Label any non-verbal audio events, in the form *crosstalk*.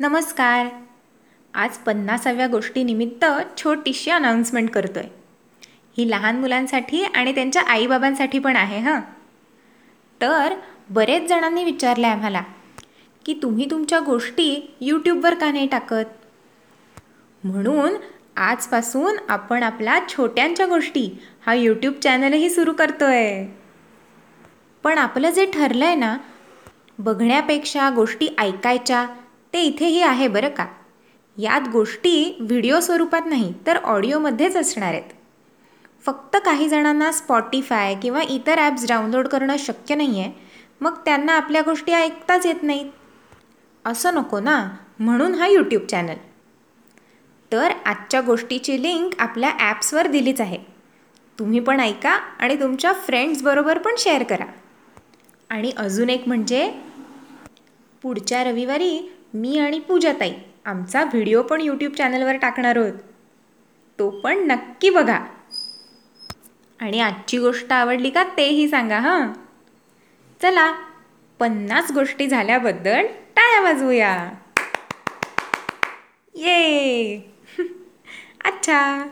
नमस्कार. आज पन्नासाव्या गोष्टीनिमित्त छोटीशी अनाऊन्समेंट करतोय. ही लहान मुलांसाठी आणि त्यांच्या आईबाबांसाठी पण आहे हां? तर बरेच जणांनी विचारलं आहे आम्हाला की तुम्ही तुमच्या गोष्टी यूट्यूबवर का नाही टाकत? म्हणून आजपासून आपण आपला छोट्यांच्या गोष्टी हा यूट्यूब चॅनलही सुरू करतोय. पण आपलं जे ठरलं आहे ना बघण्यापेक्षा गोष्टी ऐकायच्या ते इथेही आहे बरं का? यात गोष्टी व्हिडिओ स्वरूपात नाही तर ऑडिओमध्येच असणार आहेत. फक्त काही जणांना स्पॉटीफाय किंवा इतर ॲप्स डाउनलोड करणं शक्य नाही आहे मग त्यांना आपल्या गोष्टी ऐकताच येत नाहीत. असं नको ना? म्हणून हा यूट्यूब चॅनल तर आजच्या गोष्टीची लिंक आपल्या ॲप्सवर दिलीच आहे. तुम्ही पण ऐका आणि तुमच्या फ्रेंड्सबरोबर पण शेअर करा. आणि अजून एक म्हणजे पुढच्या रविवारी मी आणि पूजाताई आमचा व्हिडिओ पण यूट्यूब चॅनलवर टाकणार आहोत. तो पण नक्की बघा. आणि आजची गोष्ट आवडली का तेही सांगा हां? चला पन्नास गोष्टी झाल्याबद्दल टाळ्या वाजवूया. ये! *laughs* अच्छा.